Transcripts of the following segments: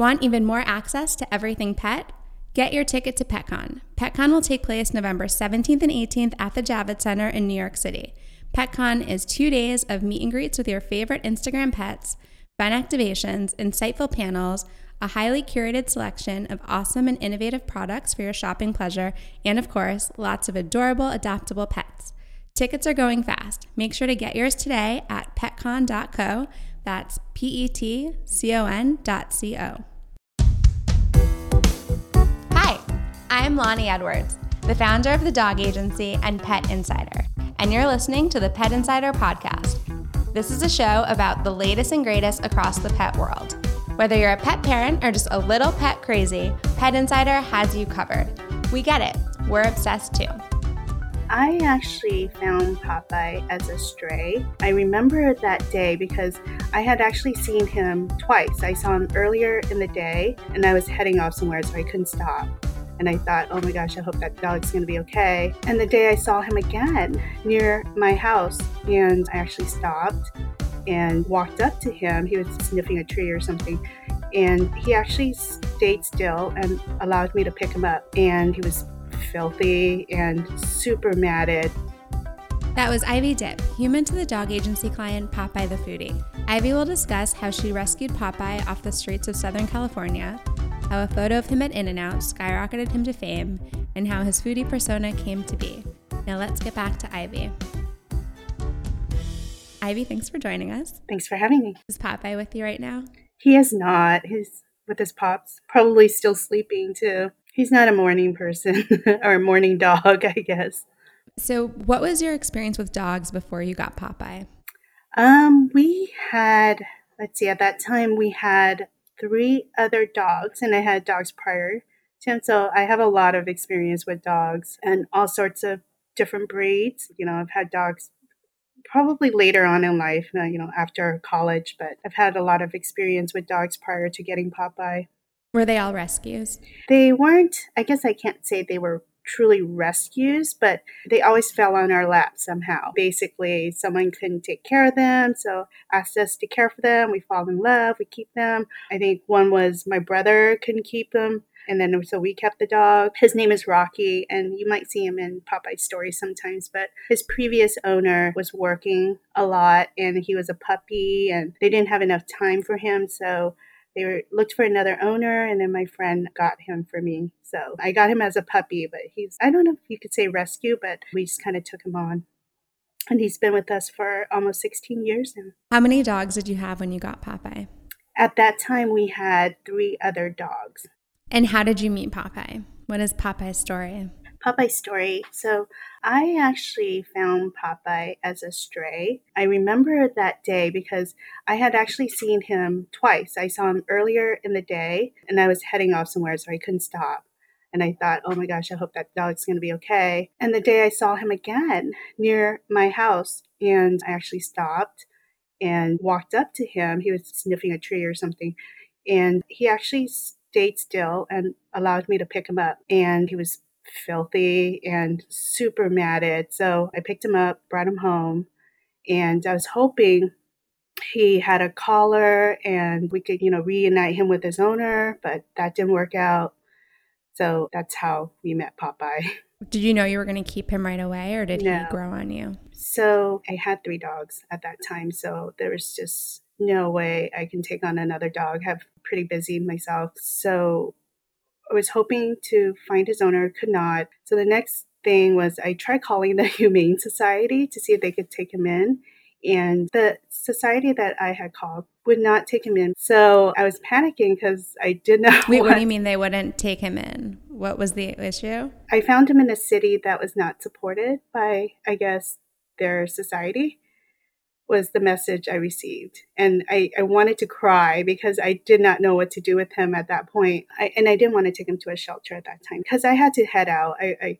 Want even more access to everything pet? Get your ticket to PetCon. PetCon will take place November 17th and 18th at the Javits Center in New York City. PetCon is two days of meet and greets with your favorite Instagram pets, fun activations, insightful panels, a highly curated selection of awesome and innovative products for your shopping pleasure, and of course, lots of adorable, adoptable pets. Tickets are going fast. Make sure to get yours today at petcon.co. That's P E T C O N dot C O. I'm Loni Edwards, the founder of the dog agency and Pet Insider, and you're listening to the Pet Insider podcast. This is a show about the latest and greatest across the pet world. Whether you're a pet parent or just a little pet crazy, Pet Insider has you covered. We get it, we're obsessed too. I actually found Popeye as a stray. I remember that day because I had actually seen him twice. I saw him earlier in the day and I was heading off somewhere, so I couldn't stop. And I thought, oh my gosh, I hope that dog's gonna be okay. And the day I saw him again near my house, and I actually stopped and walked up to him. He was sniffing a tree or something. And he actually stayed still and allowed me to pick him up. And he was filthy and super matted. That was Ivy Dip, human to the dog agency client Popeye the Foodie. Ivy will discuss how she rescued Popeye off the streets of Southern California, how a photo of him at In N Out skyrocketed him to fame, and how his foodie persona came to be. Now let's get back to Ivy. Ivy, thanks for joining us. Thanks for having me. Is Popeye with you right now? He is not. He's with his pops, probably still sleeping too. He's not a morning person or a morning dog, I guess. So, what was your experience with dogs before you got Popeye? Um, we had, let's see, at that time we had three other dogs, and I had dogs prior to him. So, I have a lot of experience with dogs and all sorts of different breeds. You know, I've had dogs probably later on in life, uh, you know, after college, but I've had a lot of experience with dogs prior to getting Popeye. Were they all rescues? They weren't, I guess I can't say they were truly rescues, but they always fell on our lap somehow. Basically, someone couldn't take care of them, so asked us to care for them. We fall in love, we keep them. I think one was my brother couldn't keep them. And then so we kept the dog. His name is Rocky, and you might see him in Popeye's stories sometimes. But his previous owner was working a lot, and he was a puppy, and they didn't have enough time for him. So they were, looked for another owner, and then my friend got him for me. So I got him as a puppy, but he's, I don't know if you could say rescue, but we just kind of took him on. And he's been with us for almost 16 years now. How many dogs did you have when you got Popeye? At that time, we had three other dogs. And how did you meet Popeye? What is Popeye's story? Popeye's story. So I actually found Popeye as a stray. I remember that day because I had actually seen him twice. I saw him earlier in the day and I was heading off somewhere, so I couldn't stop. And I thought, oh my gosh, I hope that dog's going to be okay. And the day I saw him again near my house, and I actually stopped and walked up to him. He was sniffing a tree or something. And he actually stayed still and allowed me to pick him up. And he was filthy and super matted. So I picked him up, brought him home, and I was hoping he had a collar and we could, you know, reunite him with his owner, but that didn't work out. So that's how we met Popeye. Did you know you were going to keep him right away or did no. he grow on you? So I had three dogs at that time. So there was just no way I can take on another dog. I have pretty busy myself. So was hoping to find his owner, could not. So the next thing was I tried calling the Humane Society to see if they could take him in. And the society that I had called would not take him in. So I was panicking because I did not. Wait, what do you mean they wouldn't take him in? What was the issue? I found him in a city that was not supported by, I guess, their society was the message I received. And I, I wanted to cry because I did not know what to do with him at that point. I, and I didn't want to take him to a shelter at that time because I had to head out. I, I,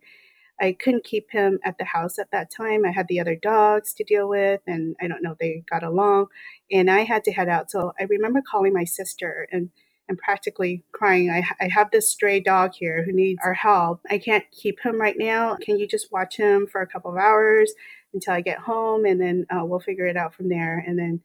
I couldn't keep him at the house at that time. I had the other dogs to deal with, and I don't know, they got along. And I had to head out. So I remember calling my sister and and practically crying. I, I have this stray dog here who needs our help. I can't keep him right now. Can you just watch him for a couple of hours? Until I get home, and then uh, we'll figure it out from there. And then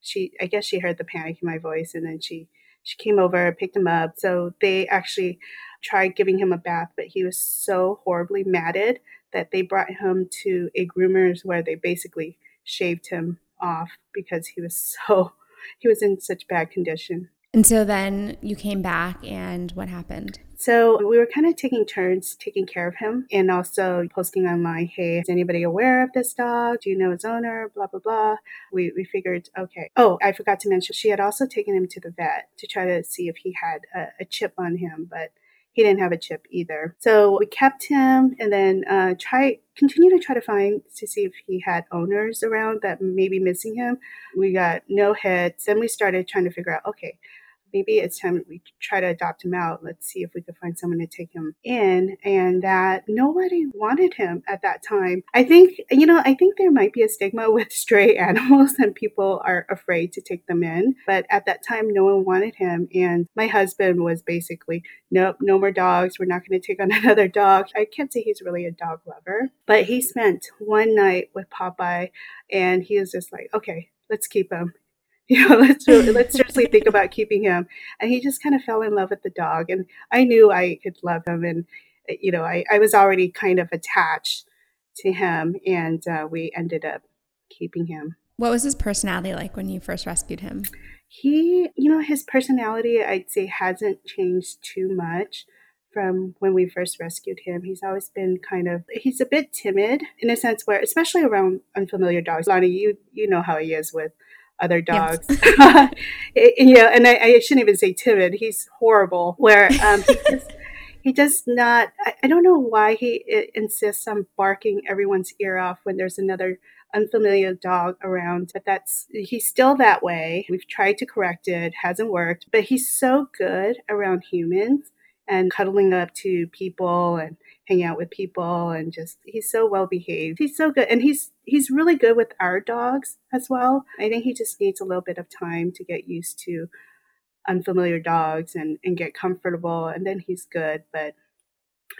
she, I guess she heard the panic in my voice, and then she she came over, picked him up. So they actually tried giving him a bath, but he was so horribly matted that they brought him to a groomer's where they basically shaved him off because he was so he was in such bad condition. And so then you came back, and what happened? So we were kind of taking turns taking care of him and also posting online, hey, is anybody aware of this dog? Do you know its owner? Blah, blah, blah. We, we figured, okay. Oh, I forgot to mention, she had also taken him to the vet to try to see if he had a, a chip on him, but he didn't have a chip either. So we kept him and then uh, try continue to try to find to see if he had owners around that may be missing him. We got no hits. Then we started trying to figure out, okay, maybe it's time we try to adopt him out. Let's see if we could find someone to take him in. And that nobody wanted him at that time. I think, you know, I think there might be a stigma with stray animals and people are afraid to take them in. But at that time, no one wanted him. And my husband was basically, nope, no more dogs. We're not going to take on another dog. I can't say he's really a dog lover, but he spent one night with Popeye and he was just like, okay, let's keep him you know, let's really, let's seriously think about keeping him. And he just kind of fell in love with the dog, and I knew I could love him, and you know, I, I was already kind of attached to him, and uh, we ended up keeping him. What was his personality like when you first rescued him? He, you know, his personality, I'd say, hasn't changed too much from when we first rescued him. He's always been kind of he's a bit timid in a sense where especially around unfamiliar dogs. Loni, you you know how he is with other dogs. Yes. you and I, I, shouldn't even say timid. He's horrible. Where um, he just he does not. I, I don't know why he insists on barking everyone's ear off when there's another unfamiliar dog around. But that's he's still that way. We've tried to correct it, hasn't worked. But he's so good around humans and cuddling up to people and hang out with people and just he's so well behaved. He's so good and he's he's really good with our dogs as well. I think he just needs a little bit of time to get used to unfamiliar dogs and and get comfortable and then he's good, but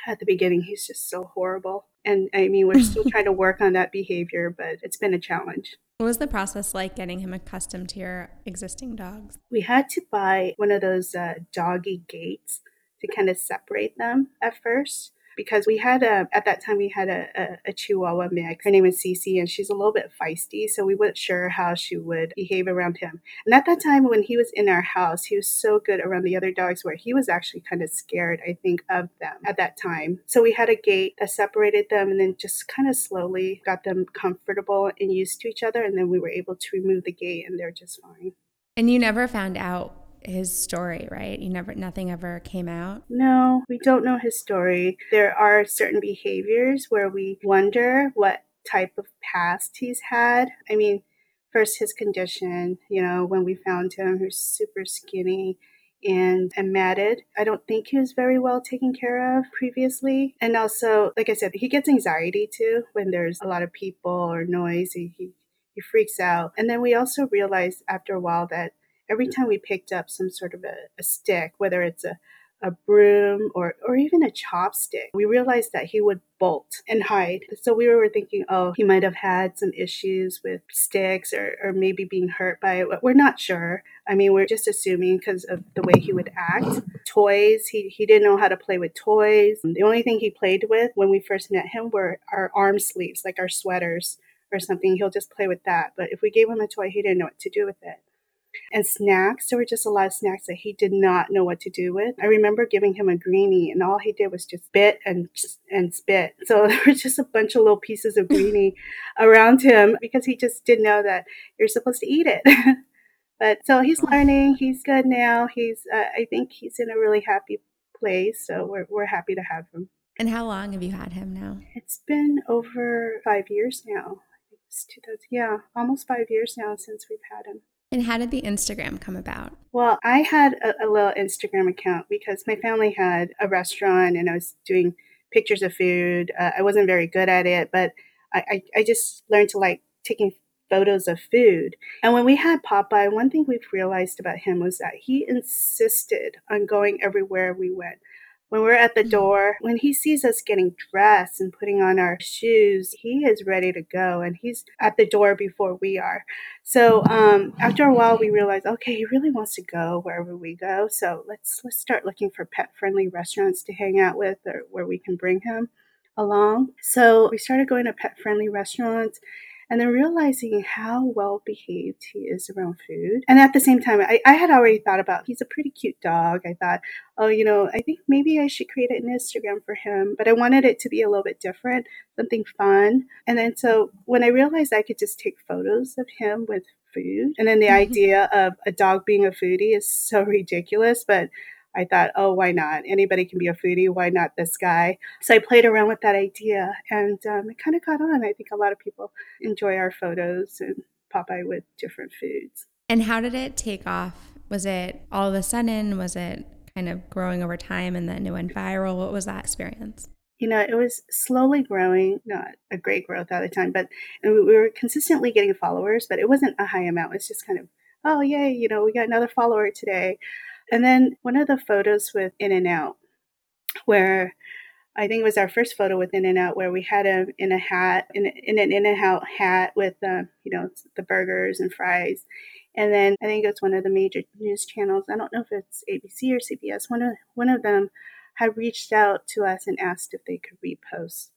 at the beginning he's just so horrible. And I mean, we're still trying to work on that behavior, but it's been a challenge. What was the process like getting him accustomed to your existing dogs? We had to buy one of those uh, doggy gates to kind of separate them at first because we had a at that time we had a, a, a Chihuahua mix. Her name is Cece, and she's a little bit feisty, so we weren't sure how she would behave around him. And at that time, when he was in our house, he was so good around the other dogs, where he was actually kind of scared, I think, of them at that time. So we had a gate that separated them, and then just kind of slowly got them comfortable and used to each other, and then we were able to remove the gate, and they're just fine. And you never found out his story, right? You never, nothing ever came out? No, we don't know his story. There are certain behaviors where we wonder what type of past he's had. I mean, first his condition, you know, when we found him, he was super skinny and, and matted. I don't think he was very well taken care of previously. And also, like I said, he gets anxiety too when there's a lot of people or noise. He, he, he freaks out. And then we also realized after a while that every time we picked up some sort of a, a stick, whether it's a, a broom or, or even a chopstick, we realized that he would bolt and hide. So we were thinking, oh, he might have had some issues with sticks or, or maybe being hurt by it. We're not sure. I mean, we're just assuming because of the way he would act. Toys, he, he didn't know how to play with toys. The only thing he played with when we first met him were our arm sleeves, like our sweaters or something. He'll just play with that. But if we gave him a toy, he didn't know what to do with it and snacks. There were just a lot of snacks that he did not know what to do with. I remember giving him a greenie, and all he did was just spit and and spit. So there were just a bunch of little pieces of greenie around him because he just didn't know that you're supposed to eat it. but so he's learning. He's good now. He's uh, I think he's in a really happy place. So we're we're happy to have him. And how long have you had him now? It's been over five years now. It's 2000, yeah, almost five years now since we've had him. And how did the Instagram come about? Well, I had a, a, little Instagram account because my family had a restaurant and I was doing pictures of food. Uh, I wasn't very good at it, but I, I, I just learned to like taking photos of food. And when we had Popeye, one thing we've realized about him was that he insisted on going everywhere we went. When we're at the mm-hmm. door, when he sees us getting dressed and putting on our shoes, he is ready to go and he's at the door before we are. So um, after a while, we realized, okay, he really wants to go wherever we go. So let's let's start looking for pet friendly restaurants to hang out with or where we can bring him along. So we started going to pet friendly restaurants and then realizing how well behaved he is around food. And at the same time, I, I, had already thought about he's a pretty cute dog. I thought, oh, you know, I think maybe I should create an Instagram for him, but I wanted it to be a little bit different, something fun. And then so when I realized I could just take photos of him with food, and then the mm-hmm. idea of a dog being a foodie is so ridiculous, but I thought, oh, why not? Anybody can be a foodie. Why not this guy? So I played around with that idea and um, it kind of caught on. I think a lot of people enjoy our photos and Popeye with different foods. And how did it take off? Was it all of a sudden? Was it kind of growing over time and then it went viral? What was that experience? You know, it was slowly growing, not a great growth at the time, but we were consistently getting followers, but it wasn't a high amount. It's just kind of, oh, yay, you know, we got another follower today. And then one of the photos with In and Out, where I think it was our first photo with In and Out, where we had him in a hat, in, in an In and Out hat with, uh, you know, the burgers and fries. And then I think it's one of the major news channels. I don't know if it's ABC or CBS. One of one of them had reached out to us and asked if they could repost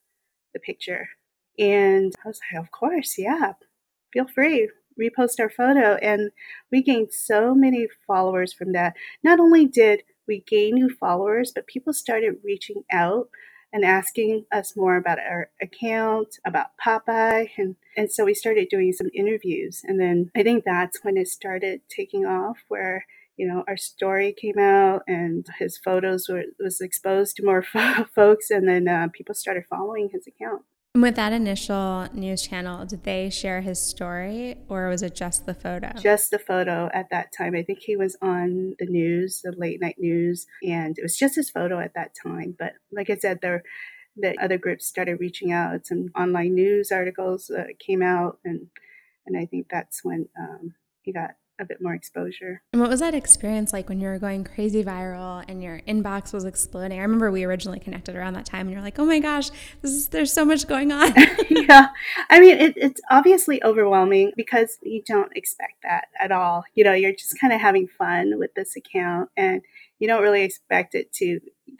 the picture. And I was like, of course, yeah, feel free repost our photo and we gained so many followers from that. Not only did we gain new followers but people started reaching out and asking us more about our account about popeye and, and so we started doing some interviews. And then i think that's when it started taking off where you know our story came out and his photos were was exposed to more folks and then uh, people started following his account with that initial news channel, did they share his story or was it just the photo? Just the photo at that time. I think he was on the news, the late night news, and it was just his photo at that time. But like I said, there the other groups started reaching out. Some online news articles uh, came out, and and I think that's when um, he got a bit more exposure. And what was that experience like when you were going crazy viral and your inbox was exploding? I remember we originally connected around that time and you're like, oh my gosh, this is, there's so much going on. yeah. I mean, it, it's obviously overwhelming because you don't expect that at all. You know, you're just kind of having fun with this account and you don't really expect it to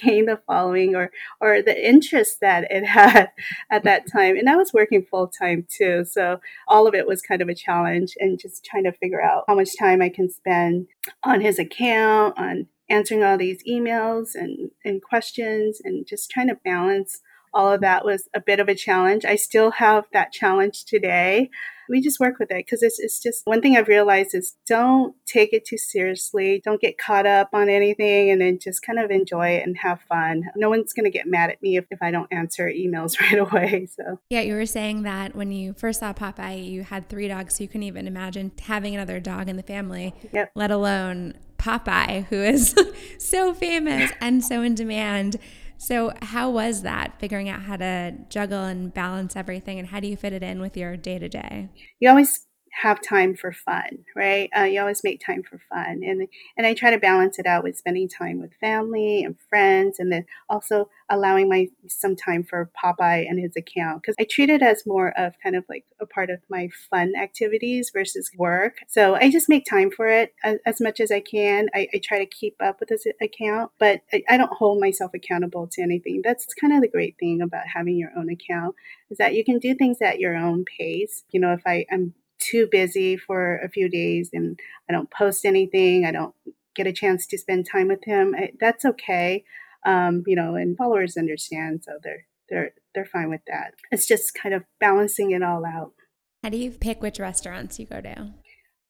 gain the following or or the interest that it had at that time. And i was working full time too so all of it was kind of a challenge and just trying to figure out how much time i can spend on his account on answering all these emails and, and questions and just trying to balance all of that was a bit of a challenge. I still have that challenge today. We just work with it because it's, it's just one thing I've realized is don't take it too seriously. Don't get caught up on anything and then just kind of enjoy it and have fun. No one's going to get mad at me if, if I don't answer emails right away. So, yeah, you were saying that when you first saw Popeye, you had three dogs, so you couldn't even imagine having another dog in the family, yep. let alone Popeye, who is so famous and so in demand. So, how was that figuring out how to juggle and balance everything, and how do you fit it in with your day to day? You always have time for fun, right? Uh, you always make time for fun, and and I try to balance it out with spending time with family and friends, and then also allowing my some time for Popeye and his account because I treat it as more of kind of like a part of my fun activities versus work. So I just make time for it as, as much as I can. I, I, try to keep up with this account, but I, I don't hold myself accountable to anything. That's kind of the great thing about having your own account is that you can do things at your own pace. You know, if I am too busy for a few days and I don't post anything, I don't get a chance to spend time with him, I, that's okay. Um, you know, and followers understand, so they're they're they're fine with that. It's just kind of balancing it all out. How do you pick which restaurants you go to?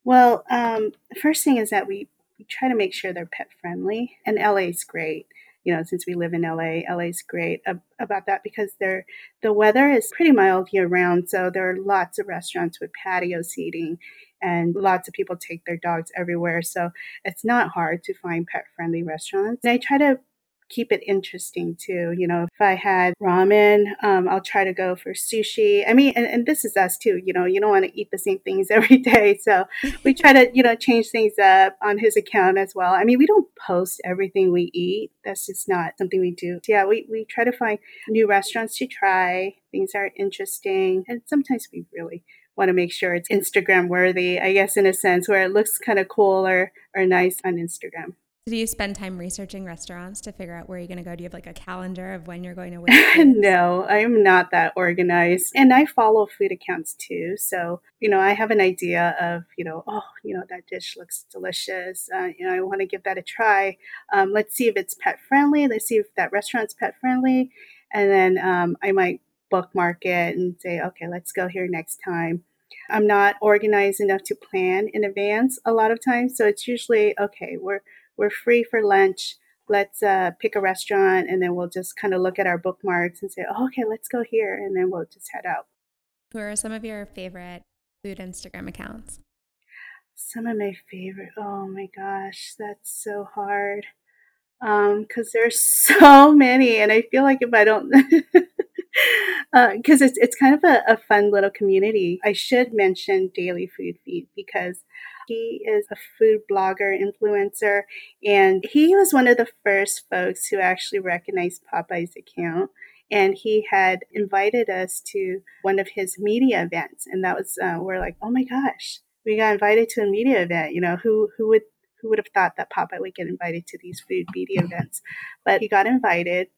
Well, um, the first thing is that we, we try to make sure they're pet friendly, and LA is great you know, since we live in LA, LA's great ab- about that because they the weather is pretty mild year round. So there are lots of restaurants with patio seating and lots of people take their dogs everywhere. So it's not hard to find pet friendly restaurants. And I try to keep it interesting too. You know, if I had ramen, um, I'll try to go for sushi. I mean, and, and this is us too. You know, you don't want to eat the same things every day. So we try to, you know, change things up on his account as well. I mean, we don't post everything we eat. That's just not something we do. Yeah, we, we try to find new restaurants to try, things that are interesting. And sometimes we really want to make sure it's Instagram worthy, I guess, in a sense, where it looks kind of cool or, or nice on Instagram. Do you spend time researching restaurants to figure out where you're going to go? Do you have like a calendar of when you're going to no, I'm not that organized. And I follow food accounts too. So, you know, I have an idea of, you know, oh, you know, that dish looks delicious. Uh, you know, I want to give that a try. Um, let's see if it's pet friendly. Let's see if that restaurant's pet friendly. And then um, I might bookmark it and say, okay, let's go here next time. I'm not organized enough to plan in advance a lot of times. So it's usually, okay, we're, we're free for lunch. Let's uh, pick a restaurant and then we'll just kind of look at our bookmarks and say, oh, okay, let's go here. And then we'll just head out. Who are some of your favorite food Instagram accounts? Some of my favorite. Oh my gosh, that's so hard. Um, because there's so many, and I feel like if I don't, because uh, it's it's kind of a, a fun little community. I should mention Daily Food Feed because he is a food blogger, influencer, and he was one of the first folks who actually recognized Popeye's account. And he had invited us to one of his media events, and that was uh, we're like, oh my gosh, we got invited to a media event. You know, who who would who would have thought that Popeye would get invited to these food media events? But he got invited,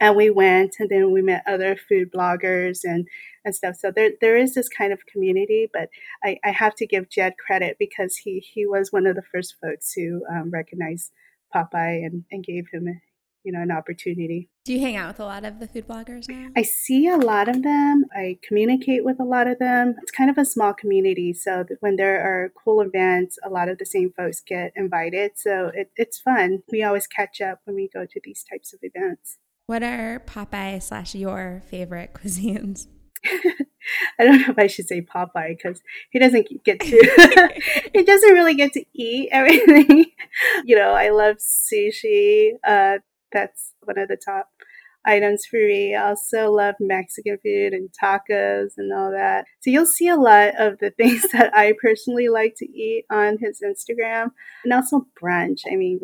and we went and then we met other food bloggers and and stuff. So there there is this kind of community but i, I have to give jed credit because he he was one of the first folks who um, recognized popeye and, and gave him you know an opportunity do you hang out with a lot of the food bloggers now i see a lot of them i communicate with a lot of them it's kind of a small community so when there are cool events a lot of the same folks get invited so it, it's fun we always catch up when we go to these types of events what are Popeye slash your favorite cuisines? I don't know if I should say Popeye because he doesn't get to, he doesn't really get to eat everything. you know, I love sushi. Uh, that's one of the top items for me. I also love Mexican food and tacos and all that. So you'll see a lot of the things that I personally like to eat on his Instagram and also brunch. I mean,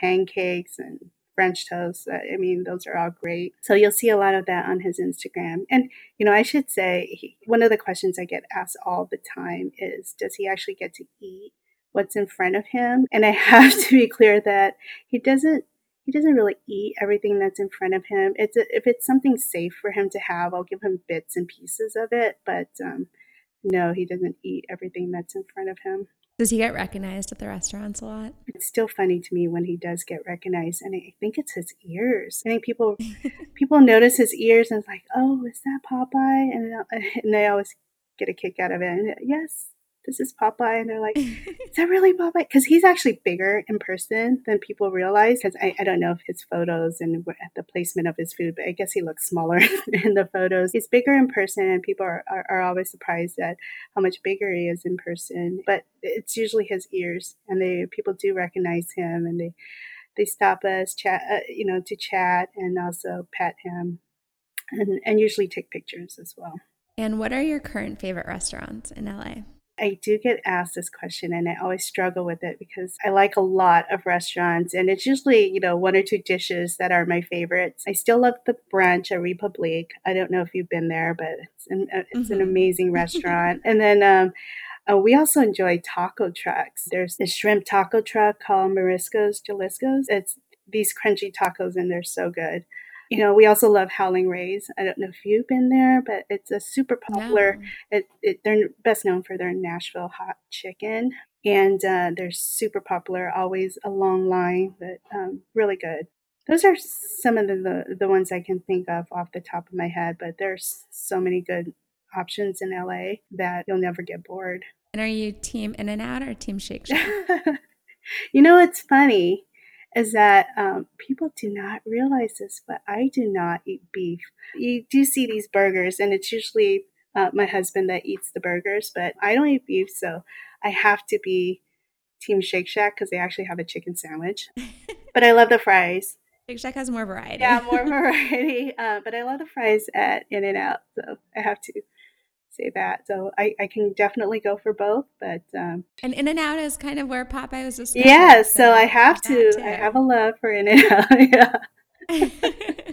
pancakes and French toast. I mean, those are all great. So you'll see a lot of that on his Instagram. And, you know, I should say he, one of the questions I get asked all the time is Does he actually get to eat what's in front of him? And I have to be clear that he doesn't. He doesn't really eat everything that's in front of him. It's a, if it's something safe for him to have, I'll give him bits and pieces of it. But um, no, he doesn't eat everything that's in front of him. Does he get recognized at the restaurants a lot? It's still funny to me when he does get recognized, and I think it's his ears. I think people people notice his ears and it's like, "Oh, is that Popeye?" And and they always get a kick out of it. And yes, this is Popeye. And they're like, is that really Popeye? Because he's actually bigger in person than people realize. Because I, I don't know if his photos and the placement of his food, but I guess he looks smaller in the photos. He's bigger in person, and people are, are, are always surprised at how much bigger he is in person. But it's usually his ears, and they people do recognize him, and they they stop us, chat, uh, you know, to chat and also pet him, and and usually take pictures as well. And what are your current favorite restaurants in LA? I do get asked this question and I always struggle with it because I like a lot of restaurants and it's usually, you know, one or two dishes that are my favorites. I still love the brunch at Republique. I don't know if you've been there, but it's an, uh, it's mm-hmm. an amazing restaurant. and then um, uh, we also enjoy taco trucks. There's a shrimp taco truck called Mariscos Jaliscos. It's these crunchy tacos and they're so good. You know, we also love Howling Rays. I don't know if you've been there, but it's a super popular. No. It, it, they're best known for their Nashville hot chicken, and uh, they're super popular. Always a long line, but um, really good. Those are some of the, the the ones I can think of off the top of my head. But there's so many good options in LA that you'll never get bored. And are you team In and Out or team Shake Shack? you know, it's funny is that um, people do not realize this, but I do not eat beef. You do see these burgers, and it's usually uh, my husband that eats the burgers, but I don't eat beef, so I have to be Team Shake Shack because they actually have a chicken sandwich. but I love the fries. Shake Shack has more variety. Yeah, more variety. Uh, but I love the fries at In and Out, so I have to say that. So I, I can definitely go for both, but um, and In and Out is kind of where Popeye was. Discovered, yeah, so, so I have to. I have a love for In and Out. yeah,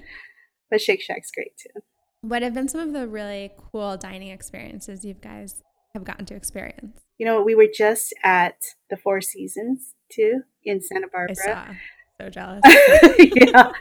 but Shake Shack's great too. What have been some of the really cool dining experiences you guys have gotten to experience? You know, we were just at the Four Seasons too in Santa Barbara. So jealous. yeah,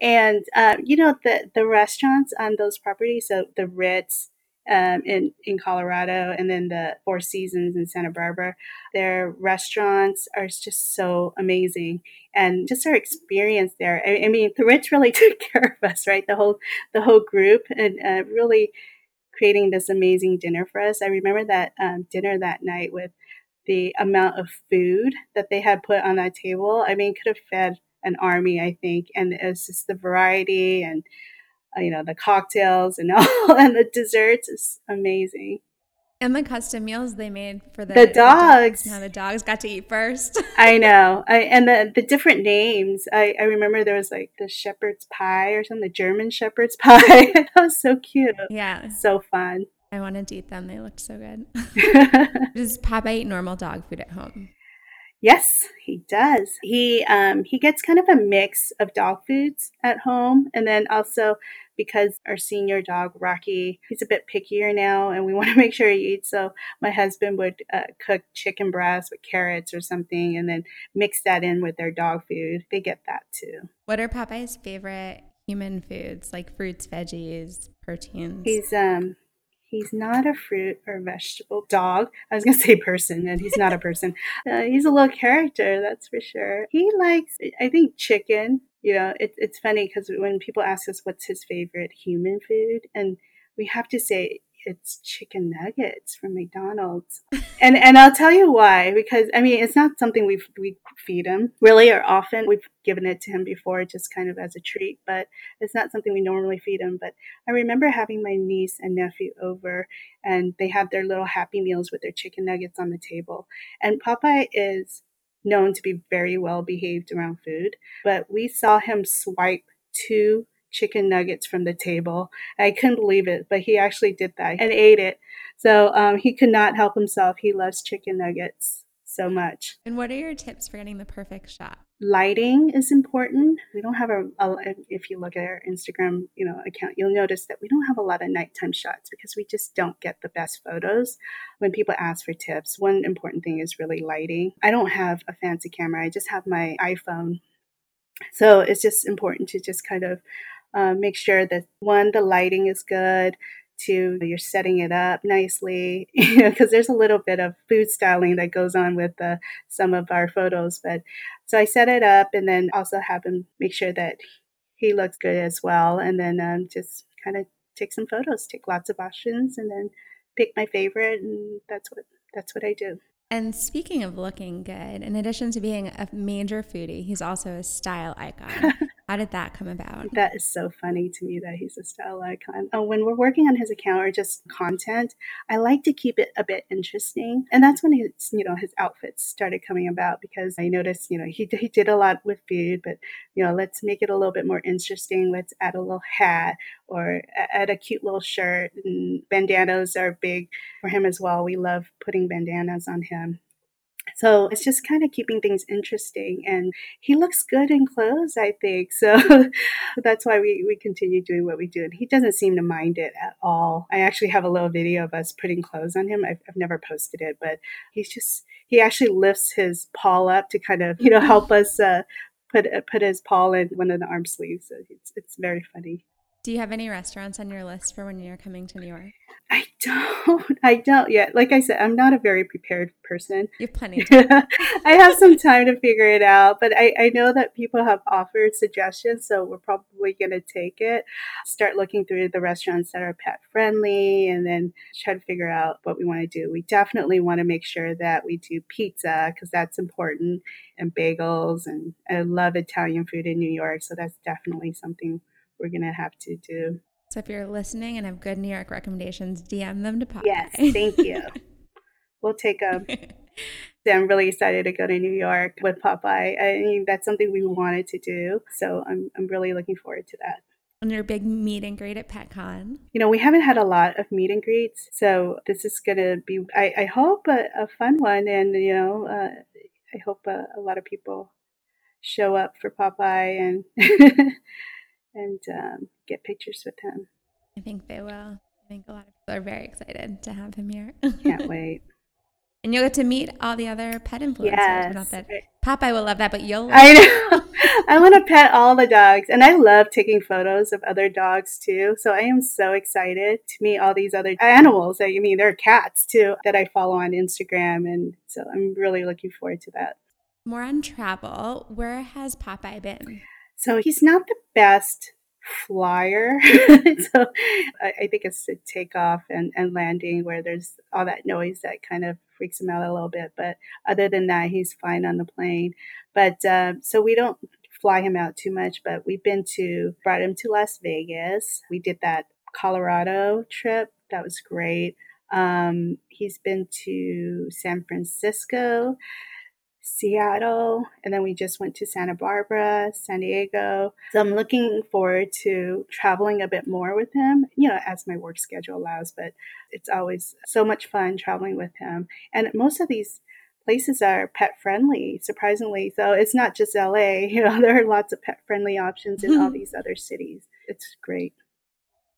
and uh, you know the the restaurants on those properties, so the Ritz um, in in Colorado, and then the Four Seasons in Santa Barbara. Their restaurants are just so amazing, and just our experience there. I, I mean, the Ritz really took care of us, right? The whole the whole group, and uh, really creating this amazing dinner for us. I remember that um, dinner that night with the amount of food that they had put on that table. I mean, could have fed an army, I think. And it's just the variety and Uh, you know the cocktails and all and the desserts is amazing. And the custom meals they made for the, the dogs. Now the dogs got to eat first. I know. I, and the, the different names. I, I remember there was like the shepherd's pie or something, the German shepherd's pie. that was so cute. Yeah. So fun. I wanted to eat them. They looked so good. Does Popeye eat normal dog food at home? Yes, he does. He um, he gets kind of a mix of dog foods at home, and then also because our senior dog Rocky, he's a bit pickier now, and we want to make sure he eats. So my husband would uh, cook chicken breast with carrots or something, and then mix that in with their dog food. They get that too. What are Popeye's favorite human foods, like fruits, veggies, proteins? He's um He's not a fruit or vegetable dog. I was going to say person, and he's not a person. Uh, he's a little character, that's for sure. He likes, I think, chicken. You know, it, it's funny because when people ask us what's his favorite human food, and we have to say it's chicken nuggets from McDonald's. and and I'll tell you why because I mean it's not something we we feed him really or often. We've given it to him before just kind of as a treat, but it's not something we normally feed him. But I remember having my niece and nephew over and they had their little happy meals with their chicken nuggets on the table. And Popeye is known to be very well behaved around food, but we saw him swipe two chicken nuggets from the table. I couldn't believe it, but he actually did that and ate it. So um, he could not help himself. He loves chicken nuggets so much. And what are your tips for getting the perfect shot? Lighting is important. We don't have a, a, if you look at our Instagram, you know, account, you'll notice that we don't have a lot of nighttime shots because we just don't get the best photos. When people ask for tips, one important thing is really lighting. I don't have a fancy camera. I just have my iPhone. So it's just important to just kind of uh, make sure that one, the lighting is good. Two, you're setting it up nicely, you know, because there's a little bit of food styling that goes on with uh, some of our photos. But so I set it up and then also have him make sure that he looks good as well. And then um, just kind of take some photos, take lots of options, and then pick my favorite. And that's what that's what I do. And speaking of looking good, in addition to being a major foodie, he's also a style icon. How did that come about? That is so funny to me that he's a style icon. Oh, when we're working on his account or just content, I like to keep it a bit interesting. And that's when his, you know, his outfits started coming about because I noticed, you know, he, he did a lot with food, but, you know, let's make it a little bit more interesting. Let's add a little hat or add a cute little shirt. And bandanas are big for him as well. We love putting bandanas on him. So it's just kind of keeping things interesting. And he looks good in clothes, I think. So that's why we, we continue doing what we do. And he doesn't seem to mind it at all. I actually have a little video of us putting clothes on him. I've, I've never posted it, but he's just, he actually lifts his paw up to kind of, you know, help us uh, put, put his paw in one of the arm sleeves. So it's, it's very funny. Do you have any restaurants on your list for when you're coming to New York? I don't. I don't yet. Like I said, I'm not a very prepared person. You have plenty. I have some time to figure it out, but I, I know that people have offered suggestions, so we're probably going to take it. Start looking through the restaurants that are pet friendly, and then try to figure out what we want to do. We definitely want to make sure that we do pizza because that's important, and bagels, and I love Italian food in New York, so that's definitely something we're going to have to do. So if you're listening and have good New York recommendations, DM them to Pop. Yes, thank you. we'll take them. I'm really excited to go to New York with Popeye. I mean, that's something we wanted to do. So I'm, I'm really looking forward to that. On your big meet and greet at PetCon? You know, we haven't had a lot of meet and greets. So this is going to be, I, I hope, a, a, fun one. And, you know, uh, I hope a, a, lot of people show up for Popeye and, and um, get pictures with him. I think they will. I think a lot of people are very excited to have him here. Can't wait. And you'll get to meet all the other pet influencers. Yes. Not that Popeye will love that, but you'll. I know. I want to pet all the dogs, and I love taking photos of other dogs too. So I am so excited to meet all these other animals. I mean, there are cats too that I follow on Instagram, and so I'm really looking forward to that. More on travel. Where has Popeye been? So he's not the best flyer. so I, think it's the takeoff and, and landing where there's all that noise that kind of freaks him out a little bit. But other than that, he's fine on the plane. But uh, so we don't fly him out too much, but we've been to, brought him to Las Vegas. We did that Colorado trip. That was great. Um, he's been to San Francisco. Seattle, and then we just went to Santa Barbara, San Diego. So I'm looking forward to traveling a bit more with him, you know, as my work schedule allows, but it's always so much fun traveling with him. And most of these places are pet friendly, surprisingly. So it's not just LA, you know, there are lots of pet friendly options in all these other cities. It's great.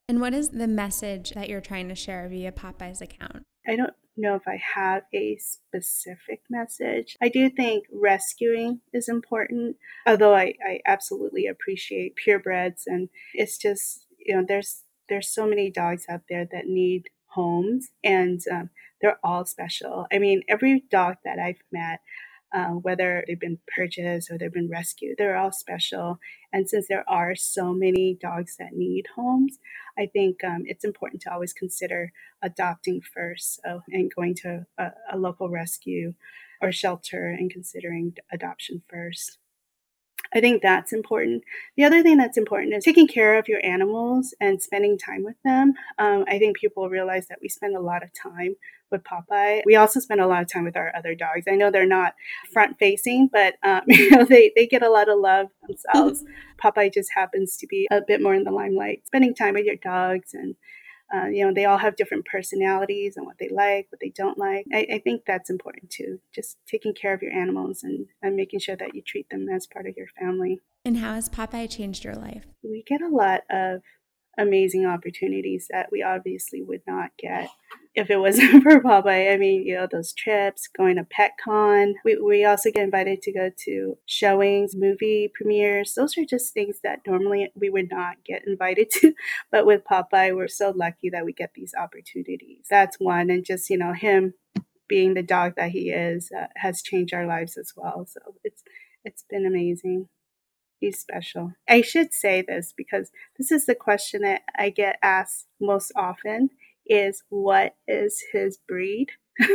And what is the message that you're trying to share via Popeye's account? I don't know if I have a specific message. I do think rescuing is important, although I, I absolutely appreciate purebreds and it's just, you know, there's there's so many dogs out there that need homes and um, they're all special. I mean, every dog that I've met, uh, whether they've been purchased or they've been rescued, they're all special. And since there are so many dogs that need homes, I think um, it's important to always consider adopting first and going to a, a local rescue or shelter and considering adoption first. I think that's important. The other thing that's important is taking care of your animals and spending time with them. Um, I think people realize that we spend a lot of time with Popeye. We also spend a lot of time with our other dogs. I know they're not front facing, but um, you know they, they get a lot of love themselves. Popeye just happens to be a bit more in the limelight. Spending time with your dogs and uh, you know, they all have different personalities and what they like, what they don't like. I, I, think that's important too. Just taking care of your animals and, and making sure that you treat them as part of your family. And how has Popeye changed your life? We get a lot of amazing opportunities that we obviously would not get if it wasn't for Popeye. I mean, you know, those trips, going to PetCon. We, we also get invited to go to showings, movie premieres. Those are just things that normally we would not get invited to. But with Popeye, we're so lucky that we get these opportunities. That's one. And just, you know, him being the dog that he is uh, has changed our lives as well. So it's it's been amazing. He's special. I should say this because this is the question that I get asked most often is what is his breed?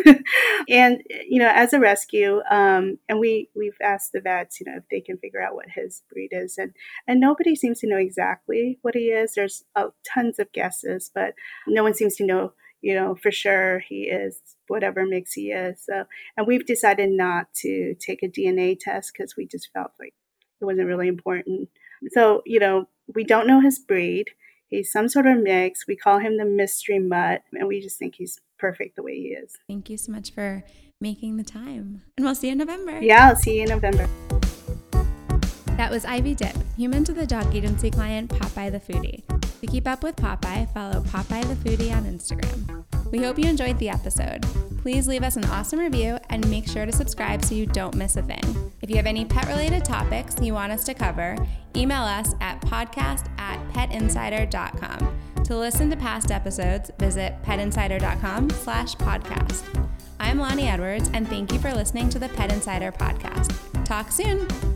and you know, as a rescue, um, and we we've asked the vets, you know, if they can figure out what his breed is, and and nobody seems to know exactly what he is. There's uh, tons of guesses, but no one seems to know, you know, for sure he is whatever mix he is. So, and we've decided not to take a DNA test because we just felt like it wasn't really important. So, you know, we don't know his breed. He's some sort of mix. We call him the mystery mutt, and we just think he's perfect the way he is. Thank you so much for making the time. And we'll see you in November. Yeah, I'll see you in November. That was Ivy Dip, human to the dog agency client Popeye the Foodie. To keep up with Popeye, follow Popeye the Foodie on Instagram. We hope you enjoyed the episode. Please leave us an awesome review and make sure to subscribe so you don't miss a thing. If you have any pet related topics you want us to cover, email us at podcast at petinsider.com. To listen to past episodes, visit petinsider.com slash podcast. I'm Loni Edwards, and thank you for listening to the Pet Insider podcast. Talk soon.